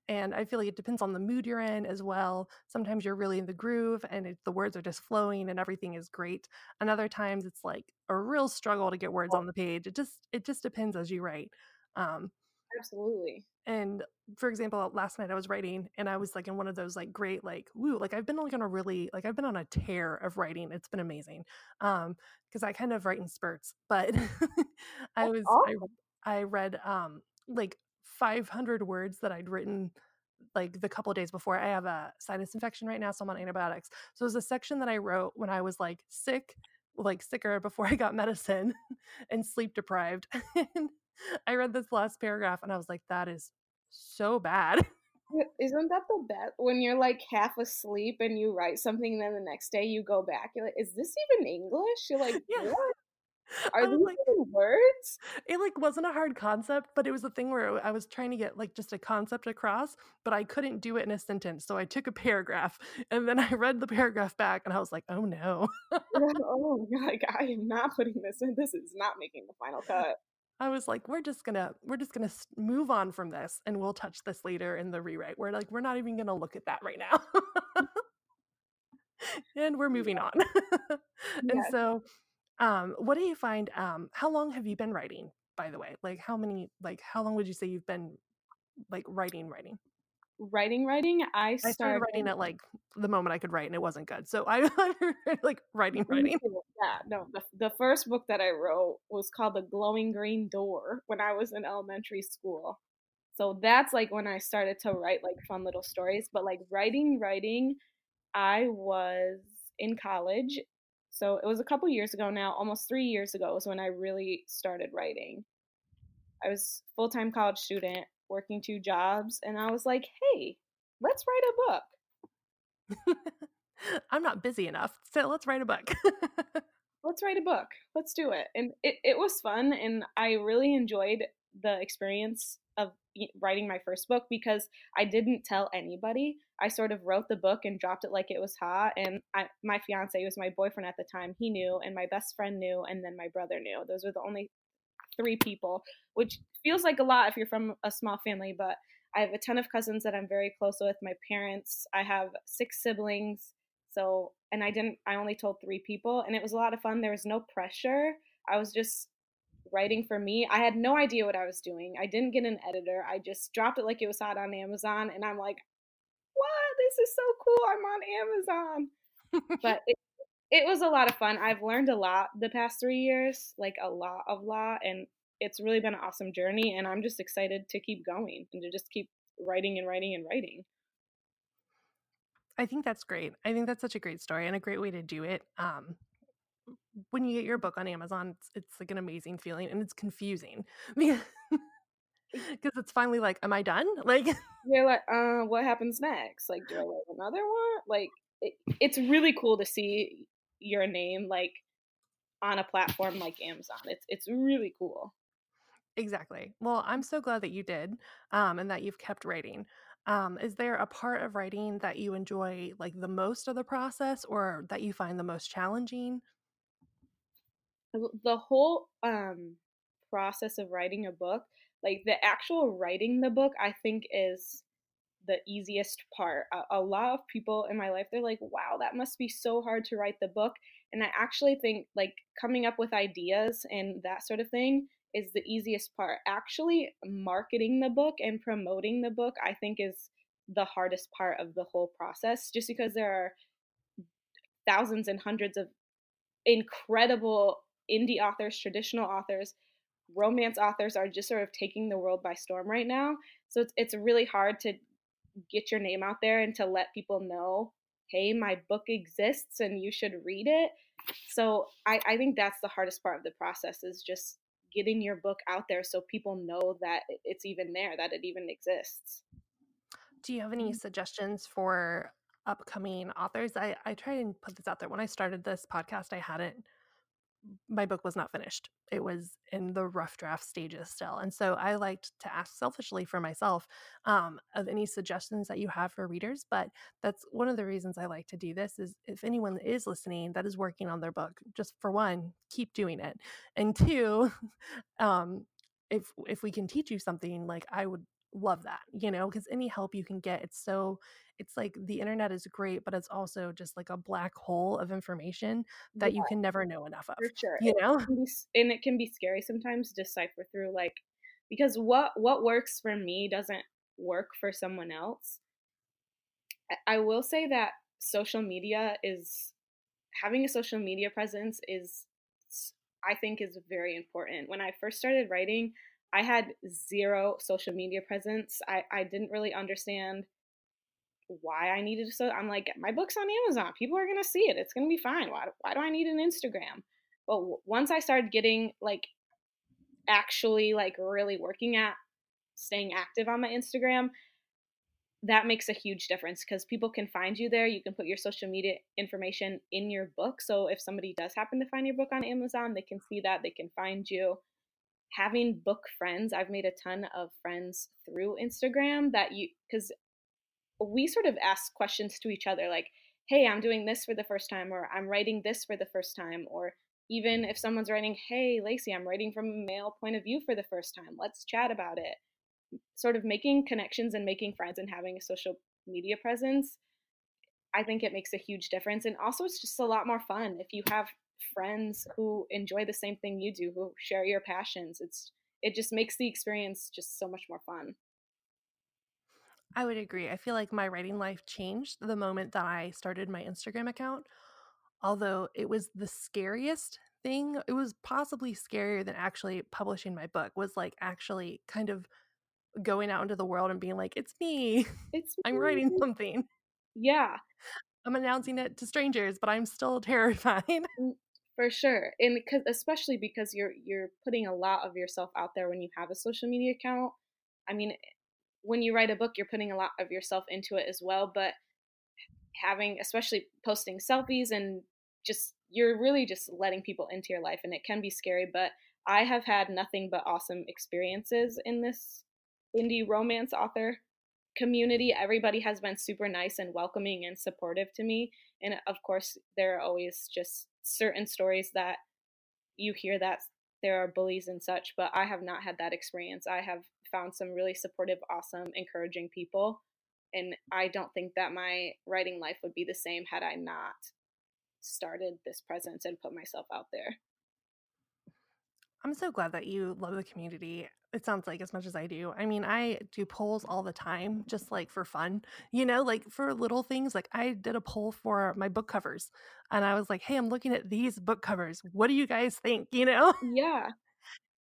and I feel like it depends on the mood you're in as well. Sometimes you're really in the groove, and it, the words are just flowing, and everything is great. And other times it's like a real struggle to get words on the page. It just it just depends as you write. Um,
Absolutely.
And for example, last night I was writing and I was like in one of those like great like woo like I've been like on a really like I've been on a tear of writing. It's been amazing. Um because I kind of write in spurts, but I
That's
was I
awesome.
I read um like 500 words that I'd written like the couple of days before. I have a sinus infection right now, so I'm on antibiotics. So it was a section that I wrote when I was like sick, like sicker before I got medicine and sleep deprived. and I read this last paragraph and I was like, that is so bad.
Isn't that the best? When you're like half asleep and you write something, and then the next day you go back, you're like, is this even English? You're like,
yeah.
what? Are these
like,
words?
it like wasn't a hard concept, but it was a thing where I was trying to get like just a concept across, but I couldn't do it in a sentence. So I took a paragraph and then I read the paragraph back and I was like, oh no.
oh, like, I am not putting this in. This is not making the final cut.
I was like, we're just gonna we're just gonna move on from this, and we'll touch this later in the rewrite. We're like, we're not even gonna look at that right now, mm. and we're moving on. and
Yes.
so, um, what do you find? Um, how long have you been writing? By the way, like how many? Like how long would you say you've been like writing? Writing?
Writing, writing, I
I started
started.
writing at like the moment I could write, and it wasn't good. So I like writing, writing.
Yeah, no, the, the first book that I wrote was called The Glowing Green Door when I was in elementary school. So that's like when I started to write like fun little stories. But like writing, writing, I was in college. So it was a couple years ago now, almost three years ago was when I really started writing. I was full time college student, working two jobs, and I was like, hey, let's write a book.
I'm not busy enough, so let's write a book.
let's write a book. Let's do it. And it, it was fun. And I really enjoyed the experience writing my first book because I didn't tell anybody. I sort of wrote the book and dropped it like it was hot. And I, my fiance was my boyfriend at the time. He knew, and my best friend knew, and then my brother knew. Those were the only three people, which feels like a lot if you're from a small family, but I have a ton of cousins that I'm very close with. My parents, I have six siblings. So, and I didn't, I only told three people, and it was a lot of fun. There was no pressure. I was just writing for me. I had no idea what I was doing. I didn't get an editor. I just dropped it like it was hot on Amazon, and I'm like, what? This is so cool. I'm on Amazon. but it, it was a lot of fun. I've learned a lot the past three years, like a lot of lot, and it's really been an awesome journey. And I'm just excited to keep going and to just keep writing and writing and writing.
I think that's great. I think that's such a great story and a great way to do it. Um, when you get your book on Amazon, it's, it's like an amazing feeling and it's confusing because it's finally like, am I done? Like,
you're like, uh, what happens next? Like, do I write another one? Like, it, it's really cool to see your name like on a platform like Amazon. It's it's really cool.
Exactly. Well, I'm so glad that you did, um, and that you've kept writing. Um, is there a part of writing that you enjoy like the most of the process or that you find the most challenging?
The whole um process of writing a book, like the actual writing the book, I think is the easiest part. A, a, lot of people in my life, they're like, wow, that must be so hard to write the book. And I actually think like coming up with ideas and that sort of thing is the easiest part. Actually, marketing the book and promoting the book, I think, is the hardest part of the whole process, just because there are thousands and hundreds of incredible indie authors, traditional authors, romance authors are just sort of taking the world by storm right now. So it's it's really hard to get your name out there and to let people know, hey, my book exists and you should read it. So I, I think that's the hardest part of the process is just getting your book out there so people know that it's even there, that it even exists.
Do you have any mm. suggestions for upcoming authors? I, I try and put this out there. When I started this podcast, I hadn't my book was not finished. It was in the rough draft stages still. And so I liked to ask selfishly for myself um, of any suggestions that you have for readers. But that's one of the reasons I like to do this is if anyone is listening that is working on their book, just for one, keep doing it. And two, um, if if we can teach you something, like I would love that, you know, because any help you can get, it's so it's like the internet is great, but it's also just like a black hole of information that yeah, you can never know enough of.
For sure.
You know?
It be, and it can be scary sometimes to decipher through like because what what works for me doesn't work for someone else. I will say that social media is having a social media presence is I think is very important. When I first started writing, I had zero social media presence. I, I didn't really understand why I needed to. So I'm like, my book's on Amazon. People are gonna see it. It's gonna be fine. Why, why do I need an Instagram? But w- once I started getting like actually like really working at staying active on my Instagram, that makes a huge difference because people can find you there. You can put your social media information in your book. So if somebody does happen to find your book on Amazon, they can see that, they can find you. Having book friends, I've made a ton of friends through Instagram that you, because we sort of ask questions to each other like, hey, I'm doing this for the first time, or I'm writing this for the first time, or even if someone's writing, hey, Lacey, I'm writing from a male point of view for the first time, let's chat about it sort of making connections and making friends and having a social media presence, I think it makes a huge difference. And also, it's just a lot more fun if you have friends who enjoy the same thing you do, who share your passions. It's it just makes the experience just so much more fun.
I would agree. I feel like my writing life changed the moment that I started my Instagram account. Although it was the scariest thing, it was possibly scarier than actually publishing my book, was like actually kind of going out into the world and being like, "It's me.
It's
I'm writing something."
Yeah.
I'm announcing it to strangers, but I'm still terrified.
Mm, For sure. And cuz especially because you're you're putting a lot of yourself out there when you have a social media account. I mean, when you write a book, you're putting a lot of yourself into it as well, but having especially posting selfies and just you're really just letting people into your life and it can be scary, but I have had nothing but awesome experiences in this indie romance author community. Everybody has been super nice and welcoming and supportive to me. And of course, there are always just certain stories that you hear that there are bullies and such, but I have not had that experience. I have found some really supportive, awesome, encouraging people. And I don't think that my writing life would be the same had I not started this presence and put myself out there.
I'm so glad that you love the community. It sounds like as much as I do. I mean, I do polls all the time, just like for fun, you know, like for little things. Like I did a poll for my book covers and I was like, hey, I'm looking at these book covers. What do you guys think? You know?
Yeah.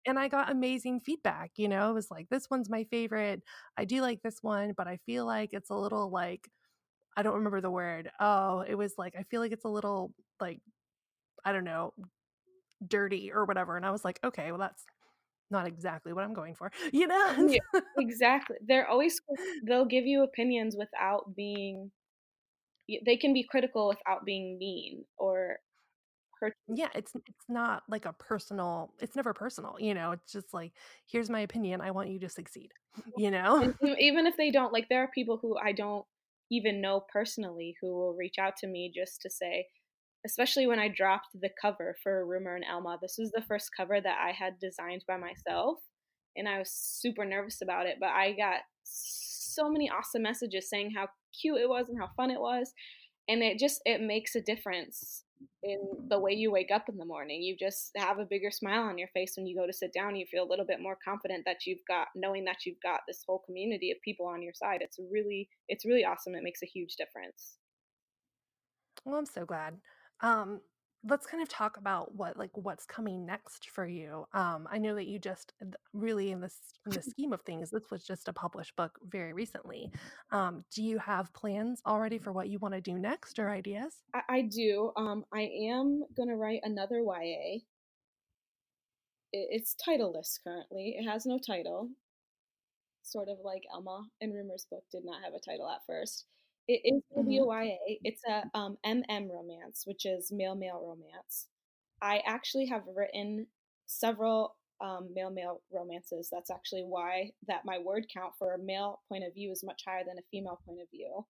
And I got amazing feedback. You know, it was like, this one's my favorite. I do like this one, but I feel like it's a little like, I don't remember the word. Oh, it was like, I feel like it's a little like, I don't know, dirty or whatever. And I was like, okay, well, that's not exactly what I'm going for, you know?
yeah, exactly. They're always, they'll give you opinions without being, they can be critical without being mean or hurt.
Yeah, it's it's not like a personal. It's never personal, you know. It's just like, here's my opinion. I want you to succeed, you know.
And even if they don't, like, there are people who I don't even know personally who will reach out to me just to say, especially when I dropped the cover for Rumor and Alma. This was the first cover that I had designed by myself, and I was super nervous about it. But I got so many awesome messages saying how cute it was and how fun it was, and it just it makes a difference in the way you wake up in the morning. You just have a bigger smile on your face when you go to sit down. You feel a little bit more confident that you've got knowing that you've got this whole community of people on your side. It's really it's really awesome. It makes a huge difference.
Well, I'm so glad. Um, let's kind of talk about what like what's coming next for you. Um, I know that you just really in this in the scheme of things, this was just a published book very recently. Um, do you have plans already for what you want to do next or ideas?
I, I do. Um, I am gonna write another YA. It, it's titleless currently. It has no title. Sort of like Alma and Rumor's book did not have a title at first. It is going to be a
Mhm.
YA. It's a um, MM romance, which is male male romance. I actually have written several um, male male romances. That's actually why that my word count for a male point of view is much higher than a female point of view.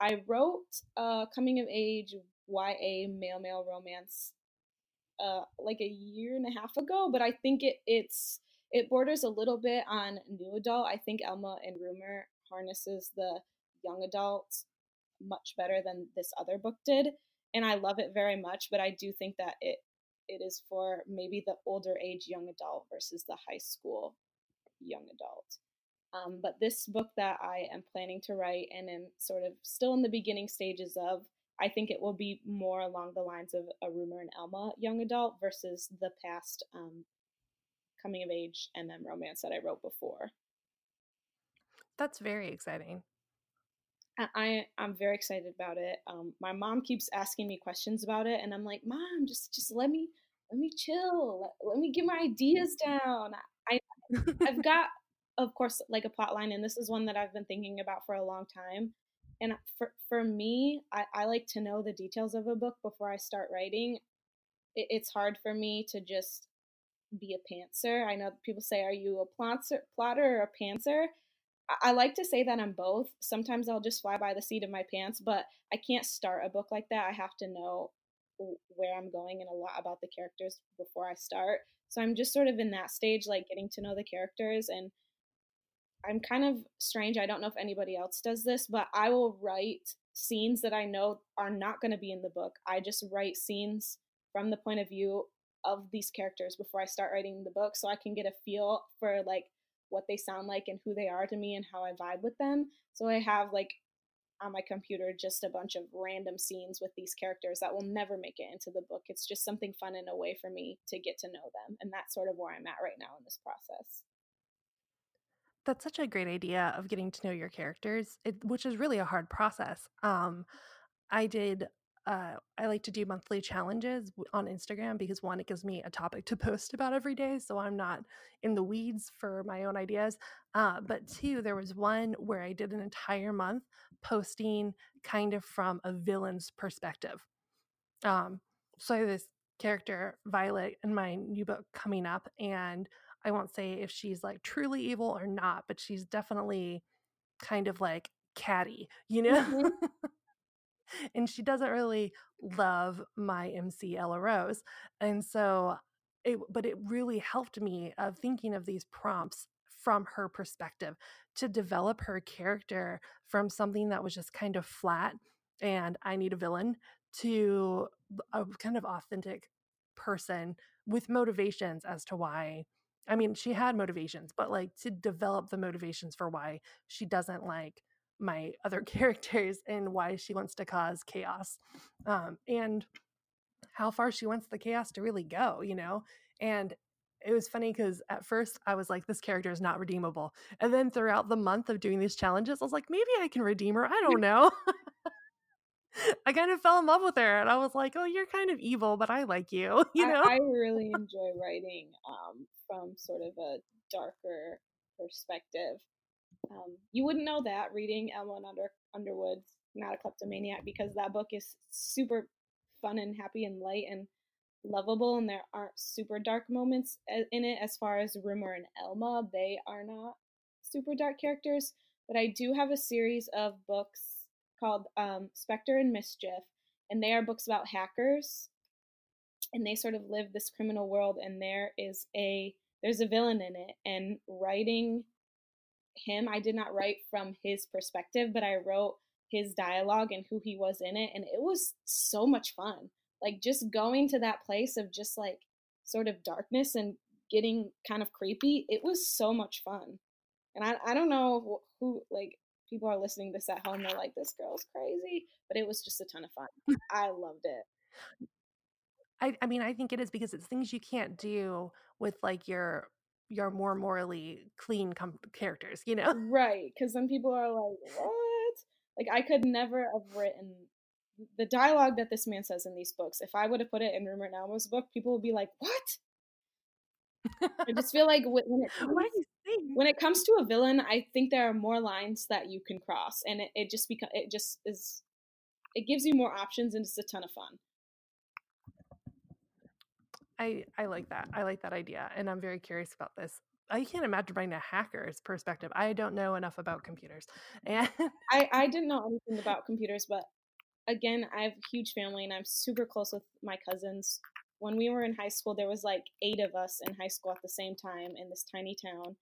I wrote a coming of age YA male male romance uh, like a year and a half ago, but I think it it's it borders a little bit on new adult. I think Alma and Rumor harnesses the young adult much better than this other book did, and I love it very much. But I do think that it it is for maybe the older age young adult versus the high school young adult. Um, but this book that I am planning to write and am sort of still in the beginning stages of, I think it will be more along the lines of a rumor and Alma young adult versus the past um, coming of age then romance that I wrote before.
That's very exciting.
I I'm very excited about it. Um, my mom keeps asking me questions about it, and I'm like, Mom, just just let me let me chill. Let, let me get my ideas down. I I've got, of course, like a plot line, and this is one that I've been thinking about for a long time. And for for me, I, I like to know the details of a book before I start writing. It, it's hard for me to just be a pantser. I know people say, "Are you a plotter, plotter or a pantser?" I like to say that I'm both. Sometimes I'll just fly by the seat of my pants, but I can't start a book like that. I have to know where I'm going and a lot about the characters before I start. So I'm just sort of in that stage, like getting to know the characters. And I'm kind of strange. I don't know if anybody else does this, but I will write scenes that I know are not going to be in the book. I just write scenes from the point of view of these characters before I start writing the book so I can get a feel for like what they sound like and who they are to me and how I vibe with them. So I have like on my computer just a bunch of random scenes with these characters that will never make it into the book. It's just something fun and a way for me to get to know them. And that's sort of where I'm at right now in this process.
That's such a great idea of getting to know your characters, it, which is really a hard process. Um, I did uh, I like to do monthly challenges on Instagram because one, it gives me a topic to post about every day, so I'm not in the weeds for my own ideas. Uh, but two, there was one where I did an entire month posting kind of from a villain's perspective. Um, so I have this character, Violet, in my new book coming up, and I won't say if she's like truly evil or not, but she's definitely kind of like catty, you know? Mm-hmm. and she doesn't really love my MC Ella Rose. And so it but it really helped me of thinking of these prompts from her perspective to develop her character from something that was just kind of flat and I need a villain to a kind of authentic person with motivations as to why I mean, she had motivations, but like to develop the motivations for why she doesn't like my other characters and why she wants to cause chaos um, and how far she wants the chaos to really go, you know? And it was funny because at first I was like, this character is not redeemable. And then throughout the month of doing these challenges, I was like, maybe I can redeem her. I don't know. I kind of fell in love with her and I was like, oh, you're kind of evil, but I like you. You know?
I, I really enjoy writing um, from sort of a darker perspective. Um, you wouldn't know that reading Alma Under Underwood's Not a Kleptomaniac because that book is super fun and happy and light and lovable, and there aren't super dark moments in it. As far as Rumor and Elma, they are not super dark characters. But I do have a series of books called um, Spectre and Mischief, and they are books about hackers, and they sort of live this criminal world. And there is a there's a villain in it, and writing him. I did not write from his perspective, but I wrote his dialogue and who he was in it. And it was so much fun. Like just going to that place of just like sort of darkness and getting kind of creepy. It was so much fun. And I, I don't know who, like, people are listening to this at home. They're like, this girl's crazy. But it was just a ton of fun. I loved it.
I, I mean, I think it is because it's things you can't do with like your your more morally clean com- characters, you know?
Right. Because then people are like, what? Like, I could never have written the dialogue that this man says in these books. If I would have put it in Rumor and Alma's book, people would be like, what? I just feel like when it, comes, when it comes to a villain, I think there are more lines that you can cross, and it, it just becomes it just is it gives you more options, and it's a ton of fun.
I I like that. I like that idea, and I'm very curious about this. I can't imagine writing a hacker's perspective. I don't know enough about computers, and
I I didn't know anything about computers, but again, I have a huge family, and I'm super close with my cousins. When we were in high school, there was like eight of us in high school at the same time in this tiny town.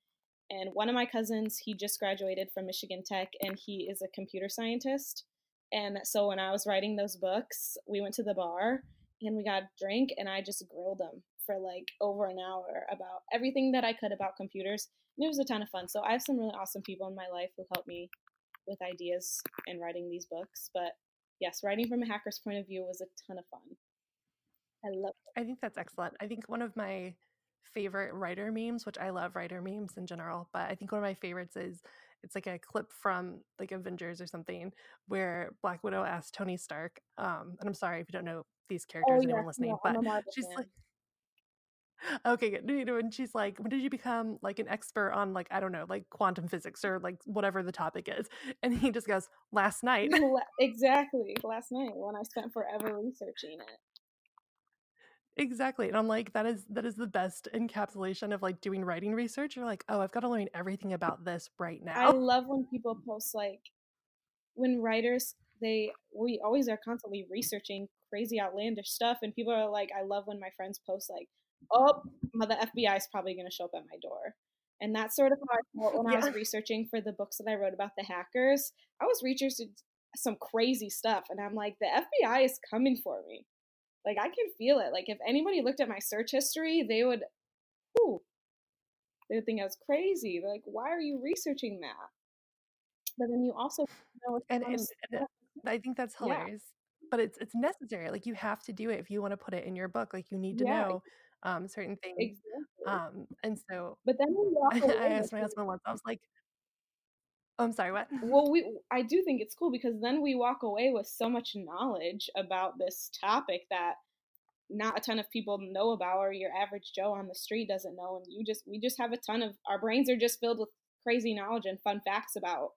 And one of my cousins, he just graduated from Michigan Tech, and he is a computer scientist. And so when I was writing those books, we went to the bar and we got drink and I just grilled him for like over an hour about everything that I could about computers. And it was a ton of fun. So I have some really awesome people in my life who help me with ideas and writing these books. But yes, writing from a hacker's point of view was a ton of fun. I love it.
I think that's excellent. I think one of my favorite writer memes, which I love writer memes in general, but I think one of my favorites is it's like a clip from like Avengers or something where Black Widow asks Tony Stark, um, and I'm sorry if you don't know these characters,
Oh
characters, anyone
yes,
listening,
no,
but
I'm a Marvel
she's
fan.
like, okay, good. You know, and she's like, when did you become like an expert on like, I don't know, like quantum physics or like whatever the topic is? And he just goes, last night.
Exactly. Last night when I spent forever researching it.
Exactly. And I'm like, that is that is the best encapsulation of like doing writing research. You're like, oh, I've got to learn everything about this right now.
I love when people post like when writers they we always are constantly researching crazy outlandish stuff and people are like I love when my friends post like oh the FBI is probably going to show up at my door. And that's sort of how I felt when I was researching for the books that I wrote about the hackers. I was researching some crazy stuff and I'm like the FBI is coming for me. Like I can feel it. Like if anybody looked at my search history, they would whew, they would think I was crazy. They're like, why are you researching that? But then you also know
And, and, and I think that's
Yeah.
hilarious. But it's it's necessary. Like you have to do it if you want to put it in your book. Like you need to
Yeah,
know um certain things.
exactly.
Um and so
But then walk
I asked my husband once, I was like, oh, I'm sorry, what?
Well, we I do think it's cool because then we walk away with so much knowledge about this topic that not a ton of people know about or your average Joe on the street doesn't know and you just we just have a ton of our brains are just filled with crazy knowledge and fun facts about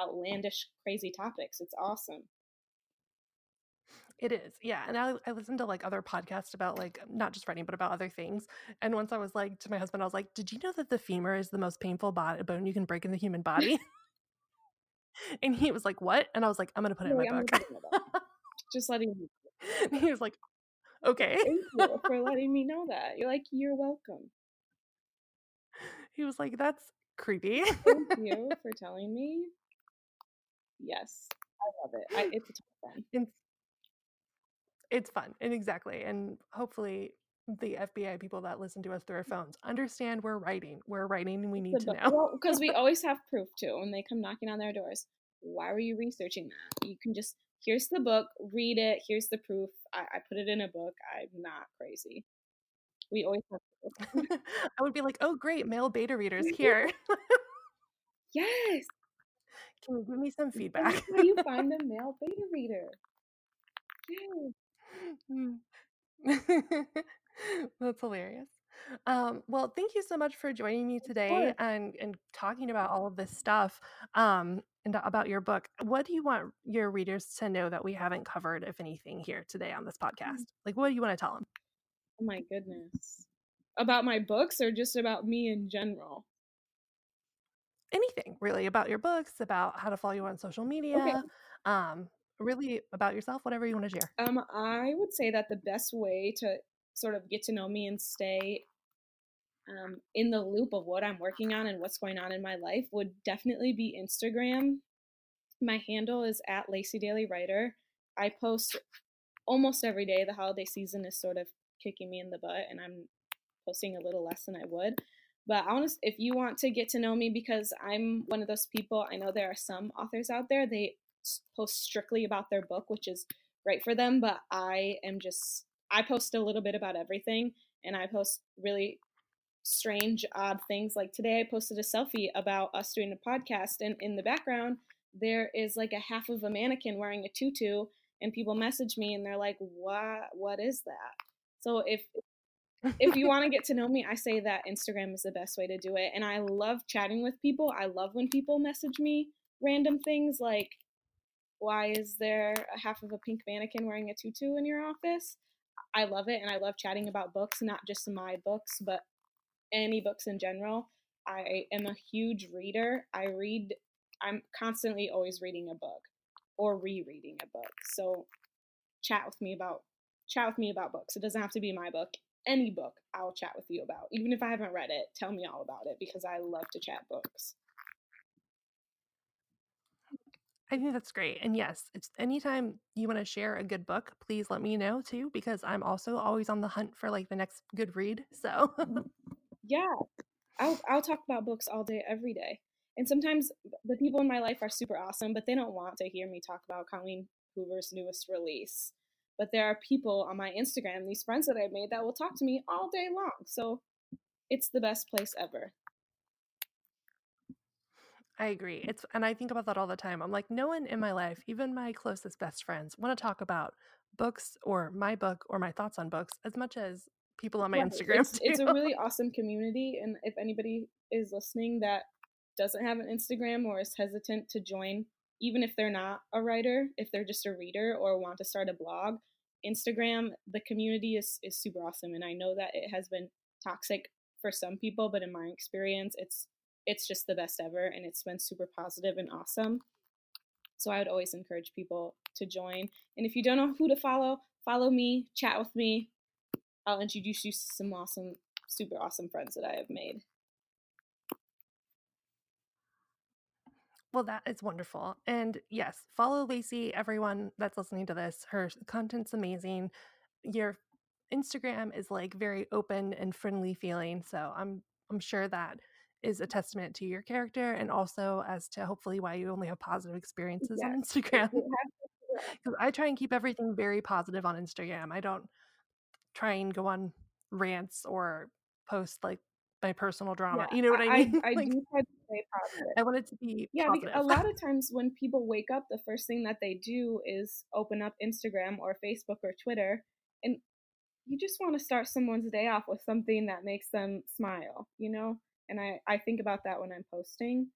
outlandish crazy topics. It's awesome.
It is, yeah. And I, I listen to like other podcasts about like not just writing, but about other things. And once I was like to my husband, I was like, "Did you know that the femur is the most painful bo- bone you can break in the human body?" and he was like, "What?" And I was like, "I'm gonna put it in my book."
it in my book. Just letting you
he was like, "Okay."
thank you for letting me know that. You're like, you're welcome.
He was like, "That's creepy."
Thank you for telling me. Yes, I love it. I, it's a ton of fun.
it's it's fun and exactly, and hopefully the FBI people that listen to us through our mm. phones understand we're writing. We're writing, and we need to know.
Well, because we always have proof too when they come knocking on their doors. Why were you researching that? You can just here's the book, read it. Here's the proof. I, I put it in a book. I'm not crazy. We always have proof.
I would be like, "Oh, great, male beta readers here.
yes.
Can you give me some
That's
feedback?"
how you find a male beta reader. Yes.
Mm. That's hilarious. Um, well, thank you so much for joining me today and and talking about all of this stuff um, and about your book. What do you want your readers to know that we haven't covered, if anything, here today on this podcast? Like, what do you want to tell them?
Oh my goodness. About my books or just about me in general?
Anything really about your books, about how to follow you on social media, um, really about yourself, whatever you want to share.
Um, I would say that the best way to sort of get to know me and stay um, in the loop of what I'm working on and what's going on in my life would definitely be Instagram. My handle is at Lacey Dailey Writer. I post almost every day. The holiday season is sort of kicking me in the butt, and I'm posting a little less than I would. But I want to, if you want to get to know me, because I'm one of those people. I know there are some authors out there they post strictly about their book, which is great for them. But I am just I post a little bit about everything, and I post really strange, odd things. Like today, I posted a selfie about us doing a podcast, and in the background there is like a half of a mannequin wearing a tutu, and people message me and they're like, "What? What is that?" So if if you want to get to know me, I say that Instagram is the best way to do it. And I love chatting with people. I love when people message me random things like, why is there a half of a pink mannequin wearing a tutu in your office? I love it. And I love chatting about books, not just my books, but any books in general. I am a huge reader. I read, I'm constantly always reading a book or rereading a book. So chat with me about chat with me about books. It doesn't have to be my book any book I'll chat with you about. Even if I haven't read it, tell me all about it because I love to chat books.
I think that's great, and yes, it's anytime you wanna share a good book, please let me know too, because I'm also always on the hunt for, like, the next good read, so
Mhm. Yeah. I'll I'll talk about books all day, every day, and sometimes the people in my life are super awesome, but they don't want to hear me talk about Colleen Hoover's newest release, but there are people on my Instagram, these friends that I've made that will talk to me all day long, so it's the best place ever.
I agree, it's and I think about that all the time, I'm like, "No one in my life, even my closest best friends, wanna talk about books or my book or my thoughts on books as much as people on my
Right,
Instagram
it's it's a really awesome community, and if anybody is listening that doesn't have an Instagram or is hesitant to join, even if they're not a writer, if they're just a reader or want to start a blog, Instagram, the community is is super awesome, and I know that it has been toxic for some people, but in my experience, it's it's just the best ever, and it's been super positive and awesome. So I would always encourage people to join, and if you don't know who to follow, follow me, chat with me. I'll introduce you to some awesome super awesome friends that I have made.
Well, that is wonderful, and yes, follow Lacey, everyone that's listening to this, her content's amazing. Your Instagram is, like, very open and friendly feeling, so I'm I'm sure that is a testament to your character and also as to hopefully why you only have positive experiences on
Yes,
Instagram. Because I try and keep everything very positive on Instagram, I don't try and go on rants or post, like, my personal drama,
Yeah,
you know what I mean?
I I
Like,
do try to stay positive.
I want it to be
Yeah, a
lot
of times when people wake up, the first thing that they do is open up Instagram or Facebook or Twitter, and you just wanna start someone's day off with something that makes them smile, you know? And I I think about that when I'm posting.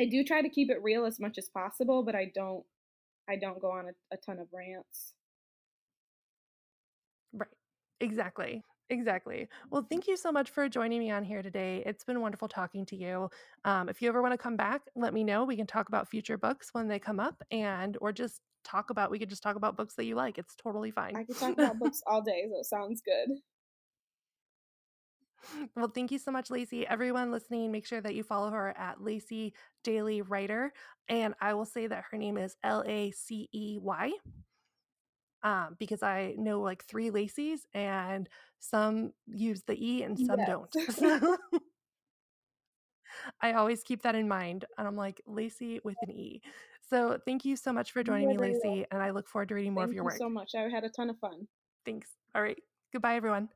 I do try to keep it real as much as possible, but I don't I don't go on a a ton of rants.
Right. Exactly, exactly. Well, thank you so much for joining me on here today, it's been wonderful talking to you. Um, if you ever wanna come back, let me know, we can talk about future books when they come up and or just talk about we could just talk about books that you like, it's totally fine.
I could talk about books all day, So it sounds good.
Well, thank you so much, Lacey. Everyone listening, make sure that you follow her at Lacey Dailey Writer, and I will say that her name is L-A-C-E-Y um, because I know, like, 3 Lacey's, and some use the E and some
Yes.
don't. So I always keep that in mind, and I'm like, "Lacey with an E." So, thank you so much for joining
are
me, Lacey,
welcome.
and I look forward to reading more of your
you
work.
so much, I had a ton of fun.
Thanks. Alright. Goodbye, everyone.